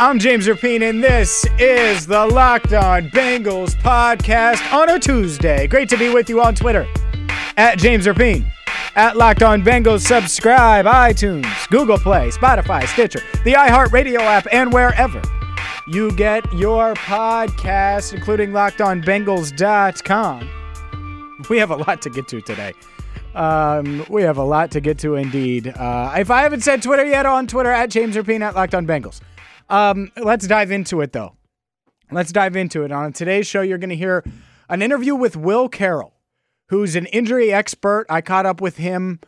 I'm James Rapien, and this is the Locked On Bengals podcast on a Tuesday. Great to be with you on Twitter at James Rapien, at Locked On Bengals. Subscribe, iTunes, Google Play, Spotify, Stitcher, the iHeartRadio app, and wherever you get your podcast, including LockedOnBengals.com. We have a lot to get to today. Um, we have a lot to get to indeed. Uh, if I haven't said Twitter yet, on Twitter at James Rapien at Locked On Bengals. Um, let's dive into it though. Let's dive into it. On today's show, you're going to hear an interview with Will Carroll, who's an injury expert. I caught up with him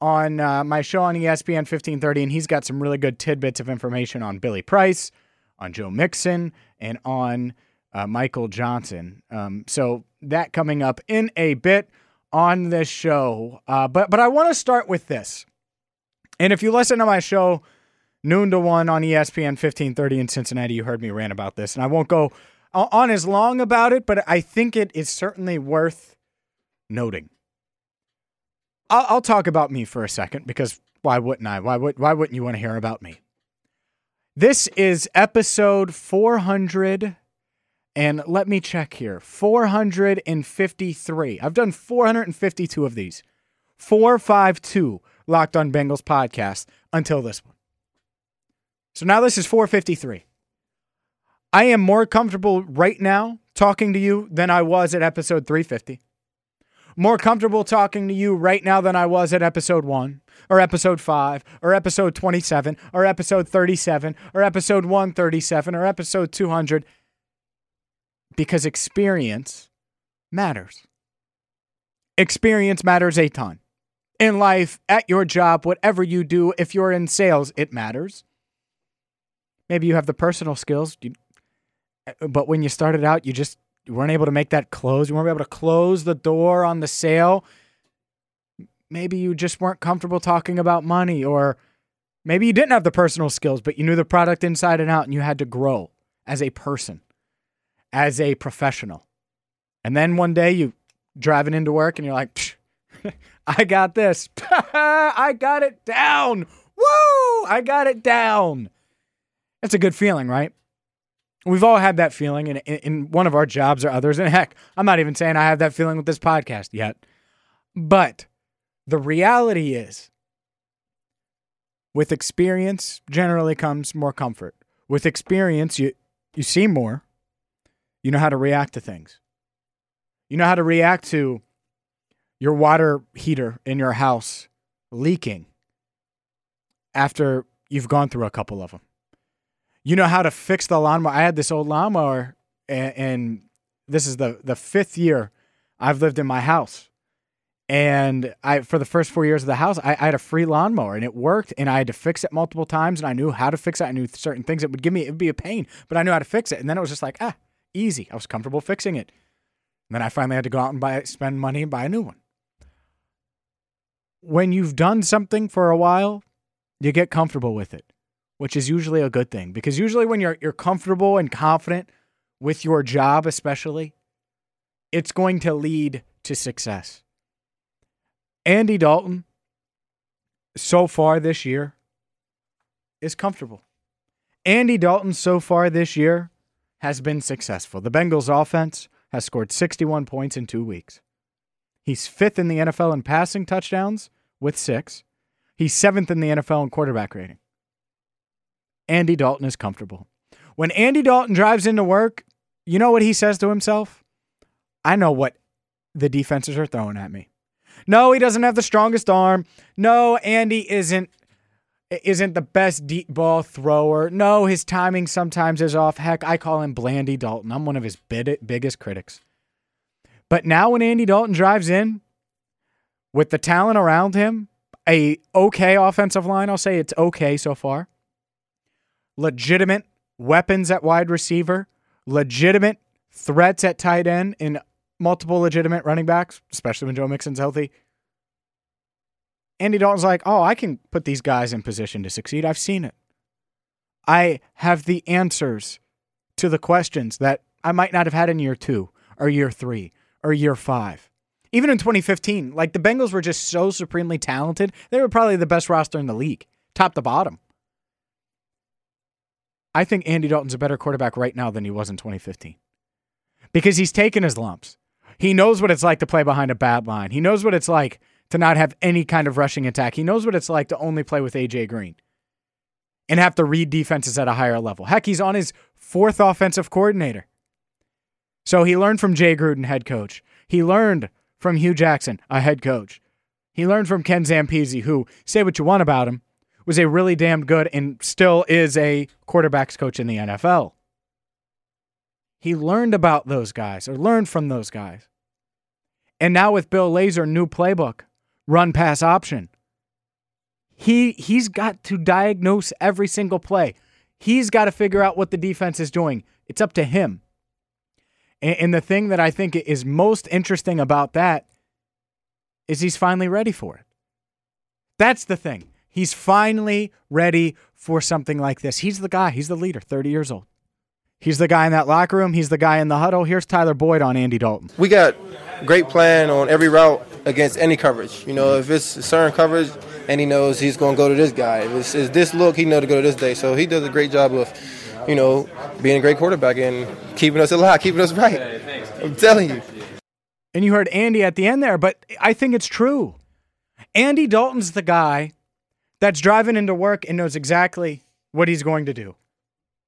on uh, my show on ESPN 1530, and he's got some really good tidbits of information on Billy Price, on Joe Mixon, and on uh, Michael Johnson. Um, so that coming up in a bit on this show. Uh, but but I want to start with this. And if you listen to my show noon to one on ESPN 1530 in Cincinnati. You heard me rant about this, and I won't go on as long about it, but I think it is certainly worth noting. I'll, I'll talk about me for a second because why wouldn't I? Why would why wouldn't you want to hear about me? This is episode 400 and let me check here. 453. I've done 452 of these. 452 Locked on Bengals podcast until this one. So now this is 453. I am more comfortable right now talking to you than I was at episode 350. More comfortable talking to you right now than I was at episode 1 or episode 5 or episode 27 or episode 37 or episode 137 or episode 200 because experience matters. Experience matters a ton. In life, at your job, whatever you do, if you're in sales, it matters. Maybe you have the personal skills, uh, but when you started out, you just you weren't able to make that close. You weren't able to close the door on the sale. Maybe you just weren't comfortable talking about money, or maybe you didn't have the personal skills, but you knew the product inside and out and you had to grow as a person, as a professional. And then one day you driving into work and you're like, I got this. I got it down. Woo! I got it down. That's a good feeling, right? We've all had that feeling in, in, in, one of our jobs or others. And heck, I'm not even saying I have that feeling with this podcast yet. But the reality is, with experience generally comes more comfort. With experience, you, you see more. You know how to react to things. You know how to react to your water heater in your house leaking after you've gone through a couple of them you know how to fix the lawnmower. I had this old lawnmower, and, and this is the the fifth year I've lived in my house. And I, for the first four years of the house, I, I, had a free lawnmower and it worked. And I had to fix it multiple times, and I knew how to fix it. I knew certain things it would give me. It would be a pain, but I knew how to fix it. And then it was just like ah, easy. I was comfortable fixing it. And then I finally had to go out and buy, spend money and buy a new one. When you've done something for a while, you get comfortable with it which is usually a good thing because usually when you're you're comfortable and confident with your job especially, it's going to lead to success. Andy Dalton so far this year is comfortable. Andy Dalton so far this year has been successful. The Bengals offense has scored 61 points in 2 weeks. He's 5th in the NFL in passing touchdowns with 6. He's 7th in the NFL in quarterback rating. Andy Dalton is comfortable. When Andy Dalton drives into work, you know what he says to himself? I know what the defenses are throwing at me. No, he doesn't have the strongest arm. No, Andy isn't isn't the best deep ball thrower. No, his timing sometimes is off. Heck, I call him Blandy Dalton. I'm one of his biggest critics. But now when Andy Dalton drives in with the talent around him, a okay offensive line, I'll say it's okay so far legitimate weapons at wide receiver, legitimate threats at tight end in multiple legitimate running backs, especially when Joe Mixon's healthy. Andy Dalton's like, oh, I can put these guys in position to succeed. I've seen it. I have the answers to the questions that I might not have had in year two or year three or year five. Even in 2015, like the Bengals were just so supremely talented. They were probably the best roster in the league, top to bottom. I think Andy Dalton's a better quarterback right now than he was in 2015 because he's taken his lumps. He knows what it's like to play behind a bad line. He knows what it's like to not have any kind of rushing attack. He knows what it's like to only play with AJ Green and have to read defenses at a higher level. Heck, he's on his fourth offensive coordinator. So he learned from Jay Gruden, head coach. He learned from Hue Jackson, a head coach. He learned from Ken Zampese, who, say what you want about him, was a really damn good and still is a quarterbacks coach in the NFL. He learned about those guys or learned from those guys. And now with Bill Lazor, new playbook, run pass option. He he's got to diagnose every single play. He's got to figure out what the defense is doing. It's up to him. And, and the thing that I think is most interesting about that is he's finally ready for it. That's the thing. He's finally ready for something like this. He's the guy. He's the leader, 30 years old. He's the guy in that locker room. He's the guy in the huddle. Here's Tyler Boyd on Andy Dalton. We got great plan on every route against any coverage. You know, if it's certain coverage, and he knows he's going to go to this guy. If it's, it's this look, he knows to go to this day. So he does a great job of, you know, being a great quarterback and keeping us alive, keeping us right. I'm telling you. And you heard Andy at the end there, but I think it's true. Andy Dalton's the guy that's driving into work and knows exactly what he's going to do.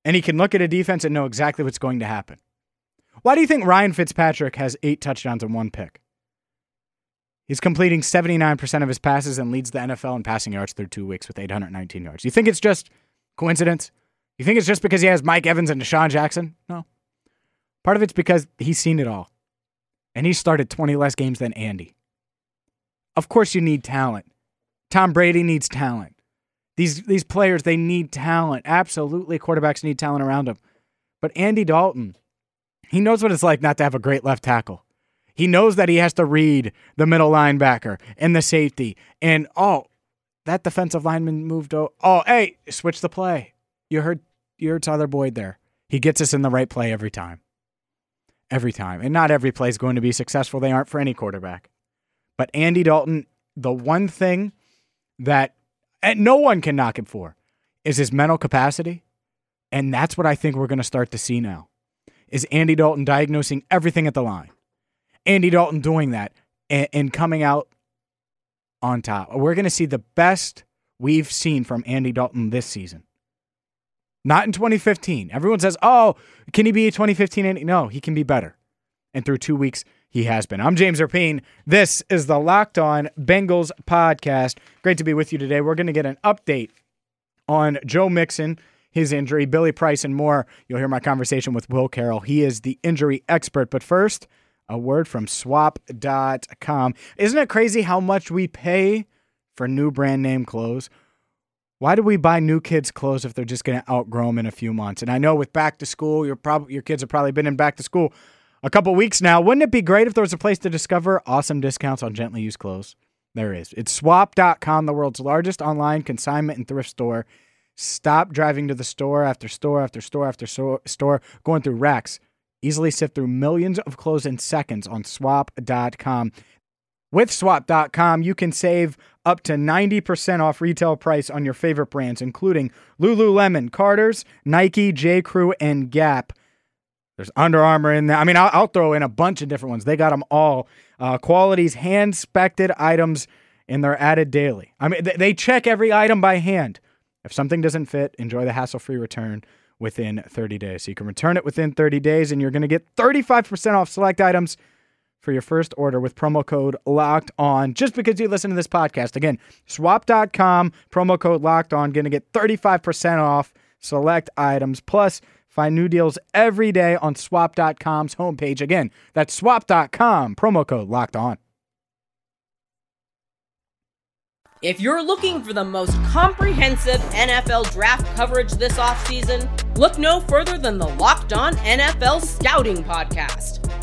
And he can look at a defense and know exactly what's going to happen. Why do you think Ryan Fitzpatrick has eight touchdowns and one pick? He's completing 79% of his passes and leads the NFL in passing yards through two weeks with 819 yards. You think it's just coincidence? You think it's just because he has Mike Evans and DeSean Jackson? No. Part of it's because he's seen it all. And he started 20 less games than Andy. Of course, you need talent. Tom Brady needs talent. These, these players, they need talent. Absolutely, quarterbacks need talent around them. But Andy Dalton, he knows what it's like not to have a great left tackle. He knows that he has to read the middle linebacker and the safety. And oh, that defensive lineman moved. Oh, oh, hey, switch the play. You heard you heard Tyler Boyd there. He gets us in the right play every time. Every time. And not every play is going to be successful. They aren't for any quarterback. But Andy Dalton, the one thing that and no one can knock him for is his mental capacity. And that's what I think we're going to start to see now. Is Andy Dalton diagnosing everything at the line. Andy Dalton doing that and, and coming out on top. We're going to see the best we've seen from Andy Dalton this season. Not in 2015. Everyone says, "Oh, can he be a 2015?" Andy? No, he can be better. And through two weeks, he has been. I'm James Rapien. This is the Locked On Bengals podcast. Great to be with you today. We're going to get an update on Joe Mixon, his injury, Billy Price, and more. You'll hear my conversation with Will Carroll. He is the injury expert. But first, a word from swap.com. Isn't it crazy how much we pay for new brand name clothes? Why do we buy new kids clothes if they're just going to outgrow them in a few months? And I know with back to school, your prob- your kids have probably been in back to school a couple weeks now. Wouldn't it be great if there was a place to discover awesome discounts on gently used clothes? There is. It's swap.com, the world's largest online consignment and thrift store. Stop driving to the store after store after store after store, going through racks Easily sift through millions of clothes in seconds on swap.com. With swap.com, you can save up to 90% off retail price on your favorite brands, including Lululemon, Carter's, Nike, J. Crew, and Gap. There's Under Armour in there. I mean, I'll, I'll throw in a bunch of different ones. They got them all. Uh, qualities, hand spected items, and they're added daily. I mean, they check every item by hand. If something doesn't fit, enjoy the hassle free return within 30 days. So you can return it within 30 days, and you're going to get 35% off select items for your first order with promo code locked on just because you listen to this podcast. Again, swap.com, promo code locked on, going to get 35% off select items. Plus, find new deals every day on swap.com's homepage. Again, that's swap.com, promo code locked on. If you're looking for the most comprehensive NFL draft coverage this offseason, look no further than the Locked On NFL Scouting Podcast.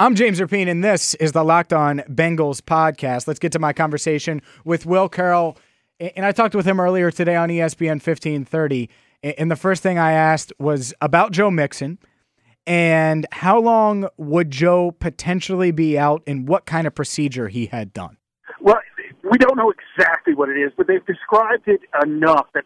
I'm James Rapien, and this is the Locked On Bengals podcast. Let's get to my conversation with Will Carroll. And I talked with him earlier today on ESPN 1530. And the first thing I asked was about Joe Mixon and how long would Joe potentially be out and what kind of procedure he had done. Well, we don't know exactly what it is, but they've described it enough that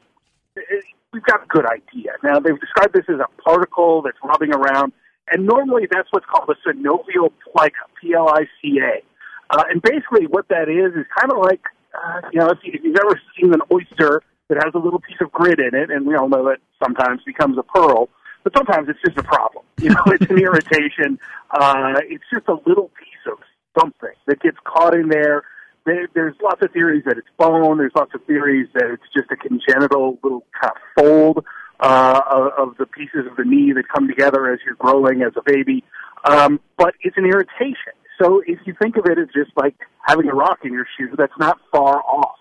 eh, eh, we've got a good idea. Now, they've described this as a particle that's rubbing around, and normally that's what's called a synovial plica, P-L-I-C-A. Uh, and basically what that is is kind of like, uh, you know, if, you, if you've ever seen an oyster – that has a little piece of grit in it, and we all know that sometimes becomes a pearl, but sometimes it's just a problem. You know, it's an irritation. Uh, it's just a little piece of something that gets caught in there. there. There's lots of theories that it's bone. There's lots of theories that it's just a congenital little kind of fold uh, of, of the pieces of the knee that come together as you're growing as a baby. Um, but it's an irritation. So if you think of it as just like having a rock in your shoe, that's not far off.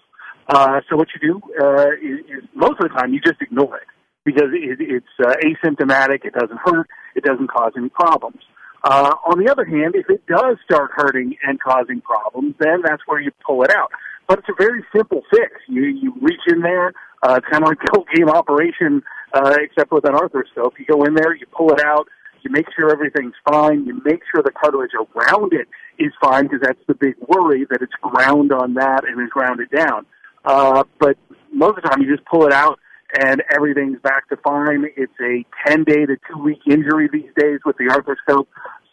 Uh, so what you do uh, is, is most of the time you just ignore it because it, it's uh, asymptomatic. It doesn't hurt. It doesn't cause any problems. Uh, on the other hand, if it does start hurting and causing problems, then that's where you pull it out. But it's a very simple fix. You you reach in there. Uh, it's kind of like the game operation, uh, except with an arthroscope. You go in there, you pull it out, you make sure everything's fine. You make sure the cartilage around it is fine because that's the big worry that it's ground on that and is grounded down. Uh, but most of the time, you just pull it out and everything's back to fine. It's a 10 day to two week injury these days with the arthroscope.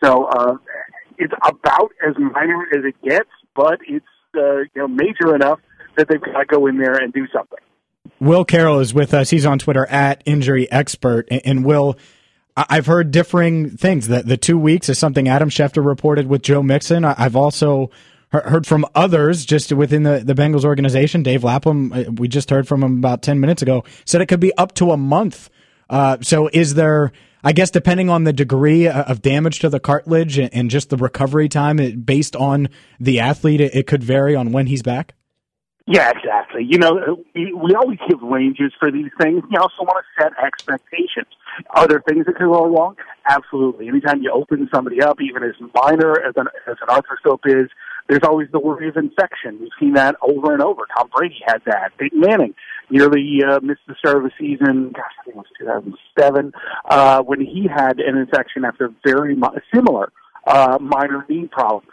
So, uh, it's about as minor as it gets, but it's, uh, you know, major enough that they've got to go in there and do something. Will Carroll is with us. He's on Twitter at injury expert. And Will, I've heard differing things. That the two weeks is something Adam Schefter reported with Joe Mixon. I've also heard from others just within the, the Bengals organization. Dave Lapham, uh, we just heard from him about 10 minutes ago, said it could be up to a month. Uh, so is there, I guess, depending on the degree uh, of damage to the cartilage and just the recovery time it, based on the athlete, it, it could vary on when he's back? Yeah, exactly. You know, we always give ranges for these things. You also want to set expectations. Are there things that can go wrong? Absolutely. Anytime you open somebody up, even as minor as an, as an arthroscope is, there's always the worry of infection. We've seen that over and over. Tom Brady had that. Peyton Manning nearly uh, missed the start of the season. Gosh, I think it was 2007 uh, when he had an infection after very similar uh, minor knee problem.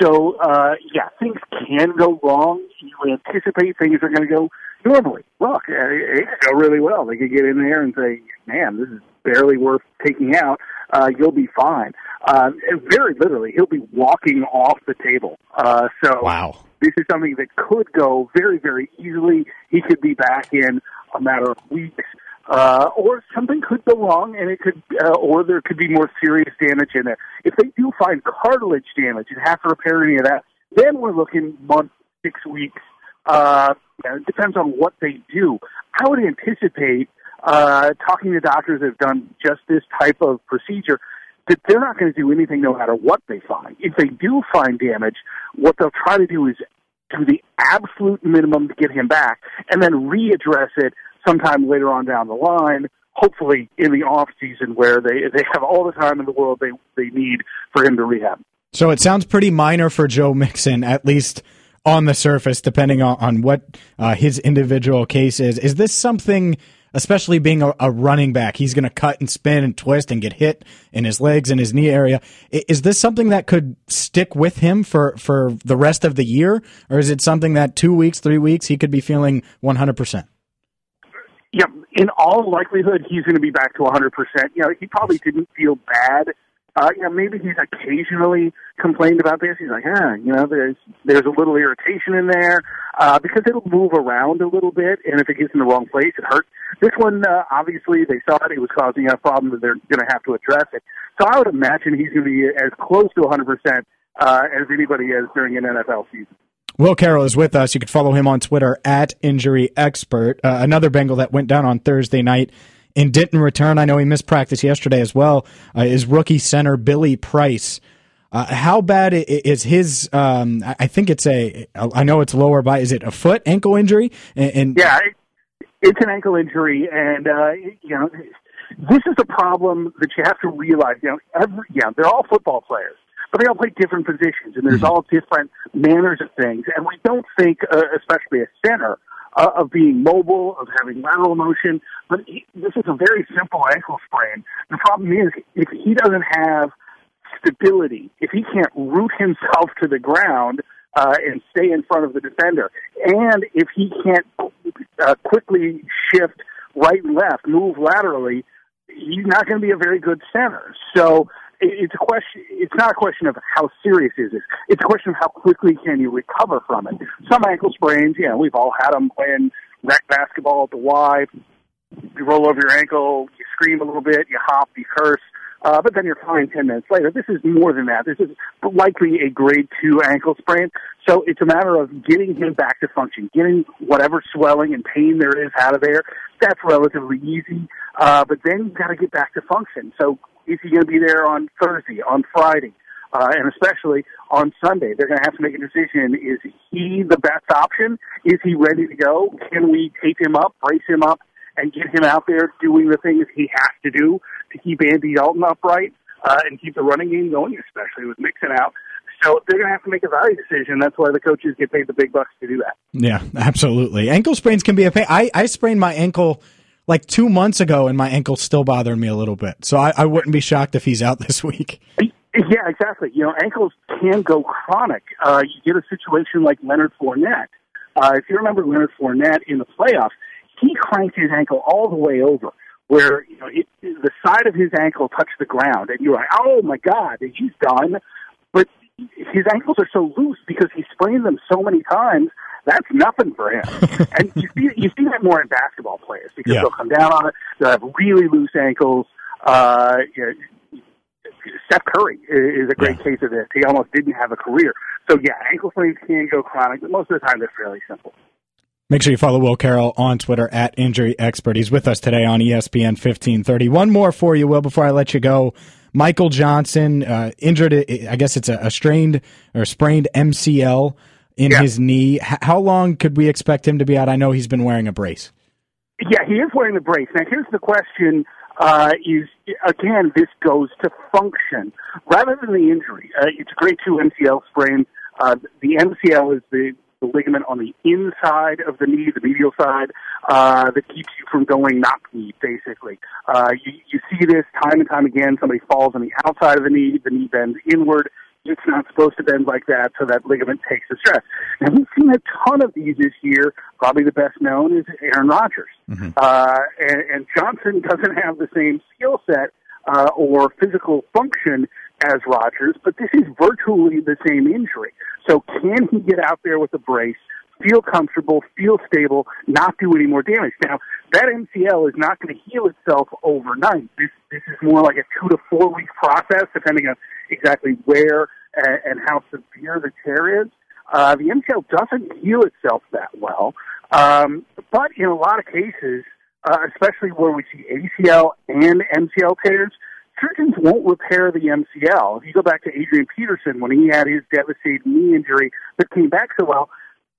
So uh, yeah, things can go wrong. You anticipate things are going to go normally. Look, it could go really well. They could get in there and say, "Man, this is barely worth taking out." Uh, you'll be fine. Uh, very literally, he'll be walking off the table. Uh, so wow. this is something that could go very, very easily. He could be back in a matter of weeks. Uh, or something could go wrong, and it could, uh, or there could be more serious damage in there. If they do find cartilage damage and have to repair any of that, then we're looking months, six weeks. Uh, it depends on what they do. I would anticipate uh, talking to doctors that have done just this type of procedure that they're not going to do anything no matter what they find. If they do find damage, what they'll try to do is do the absolute minimum to get him back and then readdress it sometime later on down the line, hopefully in the off season where they they have all the time in the world they they need for him to rehab. So it sounds pretty minor for Joe Mixon, at least on the surface, depending on, on what uh, his individual case is. Is this something especially being a, a running back. He's going to cut and spin and twist and get hit in his legs and his knee area. Is this something that could stick with him for, for the rest of the year? Or is it something that two weeks, three weeks, he could be feeling 100%? Yeah, in all likelihood, he's going to be back to 100%. You know, he probably didn't feel bad Uh, yeah, maybe he's occasionally complained about this. He's like, ah, you know, there's there's a little irritation in there uh, because it'll move around a little bit, and if it gets in the wrong place, it hurts. This one, uh, obviously, they saw it; it was causing a problem that they're going to have to address it. So I would imagine he's going to be as close to 100 percent uh, as anybody is during an NFL season. Will Carroll is with us. You can follow him on Twitter at Injury Expert. Uh, another Bengal that went down on Thursday night and didn't return. I know he missed practice yesterday as well. Uh, is rookie center Billy Price. Uh, how bad is his? Um, I think it's a. I know it's lower by. Is it a foot ankle injury? And, and yeah, it's an ankle injury, and uh, you know, this is a problem that you have to realize. You know, every yeah, they're all football players but they all play different positions, and there's mm-hmm. all different manners of things. And we don't think, uh, especially a center, uh, of being mobile, of having lateral motion. But he, this is a very simple ankle sprain. The problem is, if he doesn't have stability, if he can't root himself to the ground uh, and stay in front of the defender, and if he can't uh, quickly shift right and left, move laterally, he's not going to be a very good center. So it's a question. It's not a question of how serious is it. It's a question of how quickly can you recover from it. Some ankle sprains, yeah, we've all had them playing rec basketball at the Y. You roll over your ankle, you scream a little bit, you hop, you curse, uh, but then you're fine ten minutes later. This is more than that. This is likely a grade two ankle sprain. So it's a matter of getting him back to function, getting whatever swelling and pain there is out of there. That's relatively easy. Uh, but then you've got to get back to function. So is he going to be there on Thursday, on Friday, uh, and especially on Sunday? They're going to have to make a decision. Is he the best option? Is he ready to go? Can we tape him up, brace him up, and get him out there doing the things he has to do to keep Andy Dalton upright uh, and keep the running game going, especially with Mixon out? So they're going to have to make a value decision. That's why the coaches get paid the big bucks to do that. Yeah, absolutely. Ankle sprains can be a pain. I, I sprained my ankle like two months ago, and my ankle's still bothering me a little bit. So I, I wouldn't be shocked if he's out this week. Yeah, exactly. You know, ankles can go chronic. Uh, you get a situation like Leonard Fournette. Uh, if you remember Leonard Fournette in the playoffs, he cranked his ankle all the way over, where you know it, the side of his ankle touched the ground, and you're like, "Oh my God, he's done." But his ankles are so loose because he sprained them so many times that's nothing for him. and you see, you see that more in basketball players because yeah. they'll come down on it. They'll have really loose ankles. Uh, you know, Steph Curry is a great yeah. case of this. He almost didn't have a career. So yeah, ankle sprains can go chronic, but most of the time they're fairly simple. Make sure you follow Will Carroll on Twitter at Injury Expert. He's with us today on ESPN 1530. One more for you, Will, before I let you go. Michael Johnson uh, injured. I guess it's a, a strained or sprained MCL in yeah. his knee. H- how long could we expect him to be out? I know he's been wearing a brace. Yeah, he is wearing the brace. Now, here's the question: uh, Is again, this goes to function rather than the injury. Uh, it's a grade two MCL sprain. Uh, the MCL is the, the ligament on the inside of the knee, the medial side, uh, that keeps you from going knock knee, basically. Uh, you, you see this time and time again. Somebody falls on the outside of the knee, the knee bends inward it's not supposed to bend like that, so that ligament takes the stress. And we've seen a ton of these this year. Probably the best known is Aaron Rodgers. Mm-hmm. Uh, and, and Johnson doesn't have the same skill set uh, or physical function as Rodgers, but this is virtually the same injury. So can he get out there with a brace? feel comfortable, feel stable, not do any more damage. Now, that MCL is not going to heal itself overnight. This this is more like a two to four week process, depending on exactly where and, and how severe the tear is. Uh, the MCL doesn't heal itself that well, um, but in a lot of cases, uh, especially where we see ACL and MCL tears, surgeons won't repair the MCL. If you go back to Adrian Peterson when he had his devastating knee injury that came back so well,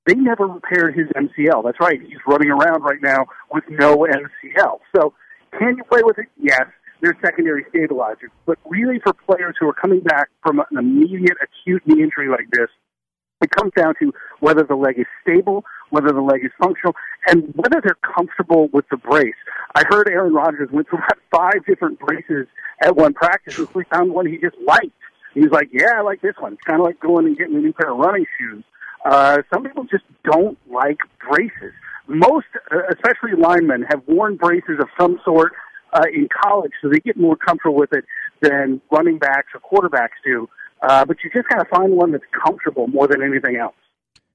they never repaired his MCL. That's right. He's running around right now with no MCL. So can you play with it? Yes. There's secondary stabilizers. But really for players who are coming back from an immediate acute knee injury like this, it comes down to whether the leg is stable, whether the leg is functional, and whether they're comfortable with the brace. I heard Aaron Rodgers went through about five different braces at one practice until he found one he just liked. He was like, yeah, I like this one. It's kind of like going and getting a new pair of running shoes. Uh, some people just don't like braces. Most, uh, especially linemen, have worn braces of some sort uh, in college, so they get more comfortable with it than running backs or quarterbacks do. Uh, but you just got to find one that's comfortable more than anything else.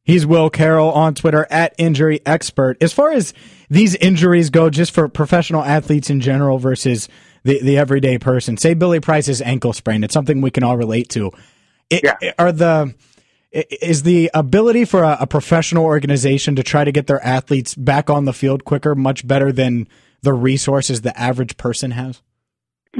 He's Will Carroll on Twitter at Injury Expert. As far as these injuries go, just for professional athletes in general versus the, the everyday person, say Billy Price's ankle sprain, it's something we can all relate to. It, Yeah. Are the is the ability for a, a professional organization to try to get their athletes back on the field quicker much better than the resources the average person has?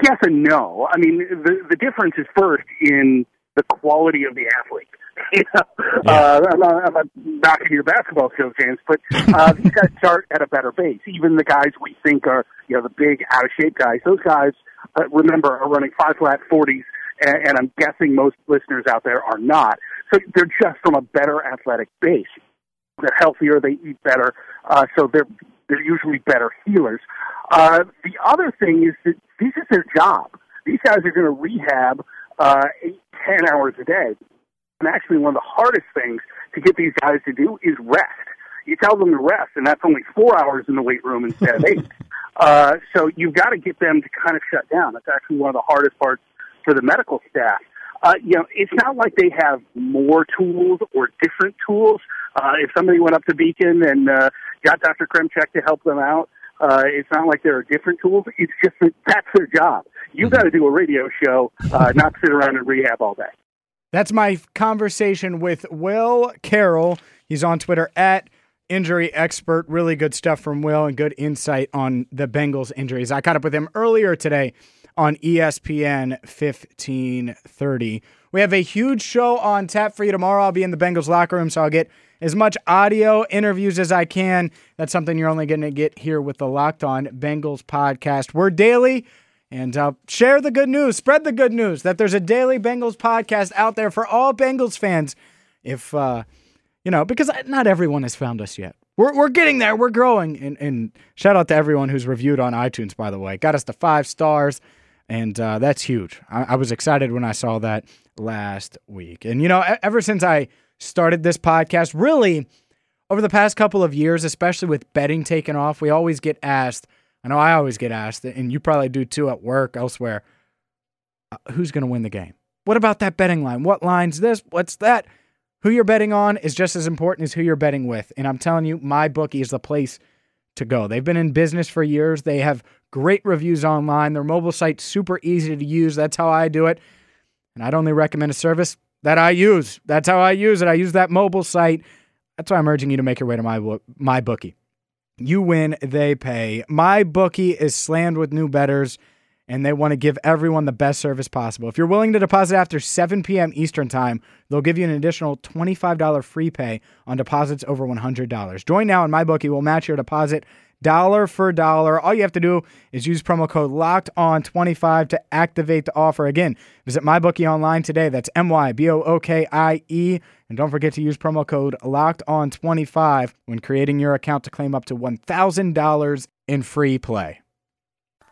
Yes and no. I mean, the the difference is first in the quality of the athlete. You know, uh, I'm, not, I'm not knocking your basketball skills, James, but uh, these guys start at a better base. Even the guys we think are, you know, the big out of shape guys, those guys, uh, remember, are running five flat forties, and, and I'm guessing most listeners out there are not. So they're just from a better athletic base. They're healthier, they eat better, uh, so they're they're usually better healers. Uh, the other thing is that this is their job. These guys are going to rehab uh, eight, ten hours a day. And actually, one of the hardest things to get these guys to do is rest. You tell them to rest, and that's only four hours in the weight room instead of eight. Uh, so you've got to get them to kind of shut down. That's actually one of the hardest parts for the medical staff. Uh, you know, it's not like they have more tools or different tools. Uh, if somebody went up to Beacon and uh, got Dr. Kremchek to help them out, uh, it's not like there are different tools. It's just that that's their job. You've got to do a radio show, uh, not sit around and rehab all day. That's my conversation with Will Carroll. He's on Twitter at Injury Expert. Really good stuff from Will and good insight on the Bengals injuries. I caught up with him earlier today on ESPN 1530. We have a huge show on tap for you tomorrow. I'll be in the Bengals locker room, so I'll get as much audio interviews as I can. That's something you're only going to get here with the Locked On Bengals podcast. We're daily. And uh, share the good news, spread the good news that there's a daily Bengals podcast out there for all Bengals fans. If, uh, you know, because not everyone has found us yet. We're, we're getting there. We're growing. And, and shout out to everyone who's reviewed on iTunes, by the way. Got us to five stars. And uh, that's huge. I, I was excited when I saw that last week. And, you know, ever since I started this podcast, really, over the past couple of years, especially with betting taken off, we always get asked, I know I always get asked, and you probably do too at work, elsewhere, uh, who's going to win the game? What about that betting line? What line's this? What's that? Who you're betting on is just as important as who you're betting with. And I'm telling you, my bookie is the place to go. They've been in business for years. They have great reviews online. Their mobile site's super easy to use. That's how I do it. And I'd only recommend a service that I use. That's how I use it. I use that mobile site. That's why I'm urging you to make your way to my my bookie. You win, they pay. My bookie is slammed with new betters, and they want to give everyone the best service possible. If you're willing to deposit after 7 p.m. Eastern Time, they'll give you an additional $25 free pay on deposits over $100. Join now, and my bookie will match your deposit dollar for dollar. All you have to do is use promo code locked on 25 to activate the offer. Again, visit MyBookie online today. That's M Y B O O K I E. And don't forget to use promo code locked on 25 when creating your account to claim up to $1,000 in free play.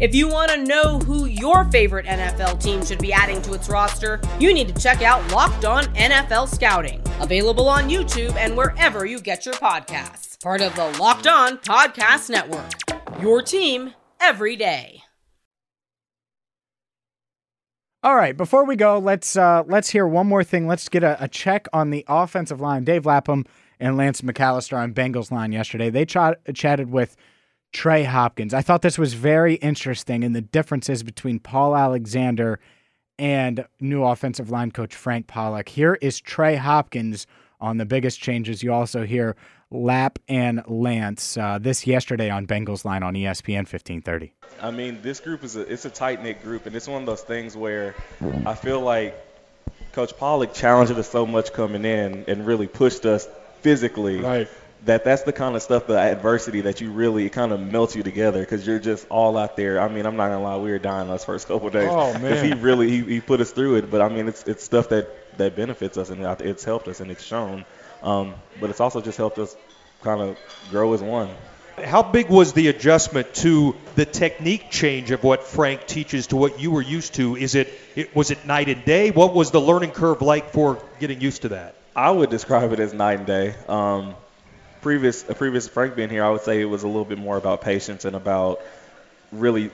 If you want to know who your favorite NFL team should be adding to its roster, you need to check out Locked On NFL Scouting, available on YouTube and wherever you get your podcasts. Part of the Locked On Podcast Network. Your team every day. All right, before we go, let's uh, let's hear one more thing. Let's get a, a check on the offensive line. Dave Lapham and Lance McAlister on Bengals line yesterday. They ch- chatted with Trey Hopkins. I thought this was very interesting in the differences between Paul Alexander and new offensive line coach Frank Pollack. Here is Trey Hopkins on the biggest changes. You also hear Lap and Lance uh, this yesterday on Bengals line on ESPN 1530. I mean, this group is a it's a tight knit group, and it's one of those things where I feel like Coach Pollack challenged us so much coming in and really pushed us physically. Right. That that's the kind of stuff, the adversity that you really it kind of melts you together because you're just all out there. I mean, I'm not gonna lie, we were dying those first couple of days Oh, because he really he, he put us through it. But I mean, it's it's stuff that that benefits us and it's helped us and it's shown. Um, but it's also just helped us kind of grow as one. How big was the adjustment to the technique change of what Frank teaches to what you were used to? Is it, it was it night and day? What was the learning curve like for getting used to that? I would describe it as night and day. Um, previous, uh, previous Frank being here, I would say it was a little bit more about patience and about really.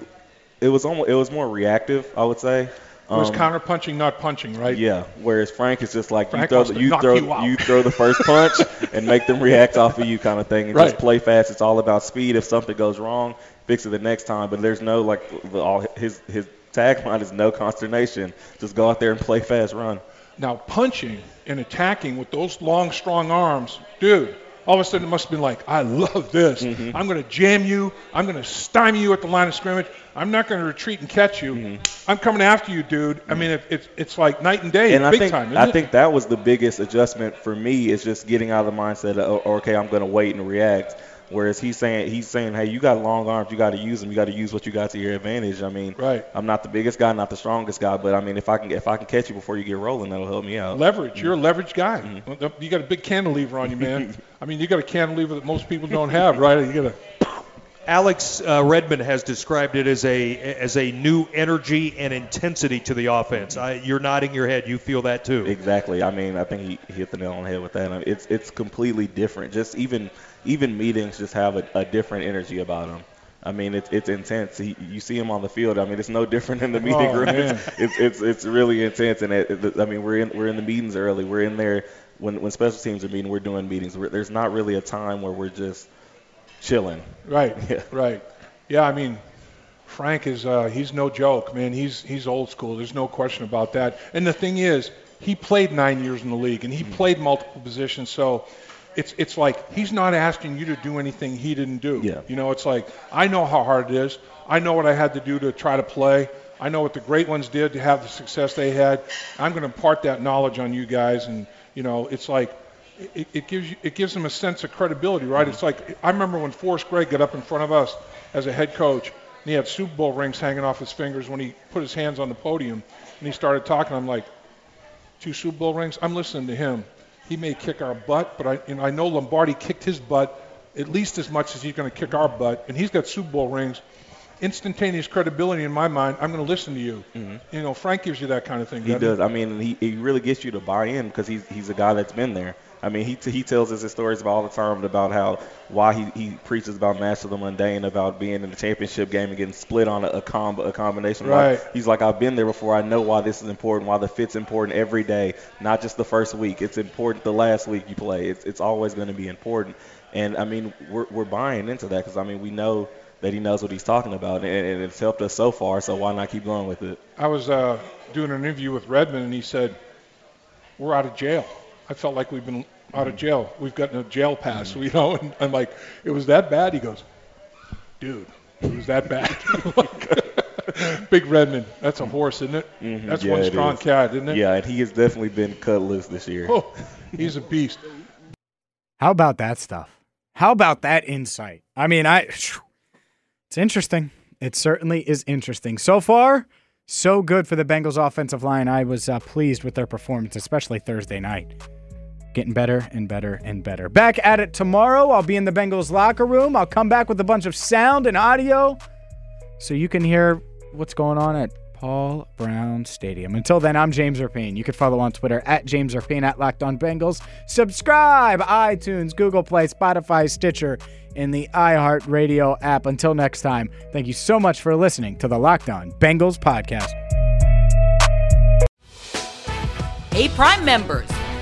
It was almost, it was more reactive. I would say. It was Um, counter punching, not punching, right? Yeah. Whereas Frank is just like Frank you throw the, you throw you out. throw the first punch and make them react off of you kind of thing and just play fast. It's all about speed. If something goes wrong, fix it the next time. But there's no like the, all his his tagline is no consternation. Just go out there and play fast, run. Now punching and attacking with those long, strong arms, dude. All of a sudden, it must have been like, I love this. Mm-hmm. I'm going to jam you. I'm going to stymie you at the line of scrimmage. I'm not going to retreat and catch you. I'm coming after you, dude. I mean, it, it's it's like night and day, Mm-hmm. and I think time. Isn't I it? think that was the biggest adjustment for me is just getting out of the mindset of oh, okay, I'm going to wait and react. Whereas he's saying he's saying, hey, you got long arms, you got to use them, you got to use what you got to your advantage. I mean, Right. I'm not the biggest guy, not the strongest guy, but I mean, if I can if I can catch you before you get rolling, that'll help me out. leverage. You're a leverage guy. Mm-hmm. You got a big cantilever on you, man. I mean, you got a cantilever that most people don't have, right? You got a Alex uh, Redmond has described it as a as a new energy and intensity to the offense. I, you're nodding your head. You feel that too. Exactly. I mean, I think he he hit the nail on the head with that. I mean, it's it's completely different. Just even even meetings just have a, a different energy about them. I mean, it's it's intense. He, you see him on the field. I mean, it's no different in the meeting Oh, room. It's, it's it's it's really intense. And it, it- I mean, we're in we're in the meetings early. We're in there when when special teams are meeting. We're doing meetings. We're, there's not really a time where we're just chilling. Right. Yeah. Right. Yeah, I mean, Frank is uh, he's no joke, man. He's he's old school. There's no question about that. And the thing is, he played nine years in the league, and he Mm-hmm. played multiple positions. So it's it's like he's not asking you to do anything he didn't do. Yeah. You know, it's like I know how hard it is. I know what I had to do to try to play. I know what the great ones did to have the success they had. I'm going to impart that knowledge on you guys, and you know, it's like it, it gives you, it gives them a sense of credibility, right? It's like I remember when Forrest Gregg got up in front of us as a head coach, and he had Super Bowl rings hanging off his fingers when he put his hands on the podium, and he started talking. I'm like, two Super Bowl rings. I'm listening to him. He may kick our butt, but I, you know, I know Lombardi kicked his butt at least as much as he's going to kick our butt, and he's got Super Bowl rings. Instantaneous credibility in my mind. I'm going to listen to you. You know, Frank gives you that kind of thing. Mm-hmm. He doesn't. I mean, he, he really gets you to buy in because he's he's a guy that's been there. I mean, he he tells us his stories about all the time about how why he, he preaches about master the mundane, about being in the championship game and getting split on a, a combo a combination. Right. Like, he's like, I've been there before. I know why this is important. Why the fit's important every day, not just the first week. It's important the last week you play. It's it's always going to be important. And I mean, we're we're buying into that because I mean, we know that he knows what he's talking about, and, and it's helped us so far. So why not keep going with it? I was uh, doing an interview with Redmond, and he said, "We're out of jail." I felt like we've been out of jail. We've gotten a jail pass, you know. And I'm like, "It was that bad?" He goes, "Dude, it was that bad." Like, Big Redmond, that's a horse, isn't it? That's Yeah, one strong is. cat, isn't it? Yeah, and he has definitely been cut loose this year. Oh, he's a beast. How about that stuff? How about that insight? I mean, I it's interesting. It certainly is interesting. So far, so good for the Bengals offensive line. I was uh, pleased with their performance, especially Thursday night. Getting better and better and better. Back at it tomorrow. I'll be in the Bengals locker room. I'll come back with a bunch of sound and audio so you can hear what's going on at Paul Brown Stadium. Until then, I'm James Rapien. You can follow on Twitter at James Rapien at Locked On Bengals. Subscribe iTunes, Google Play, Spotify, Stitcher, in the iHeartRadio app. Until next time, thank you so much for listening to the Locked On Bengals podcast. Hey, Prime members,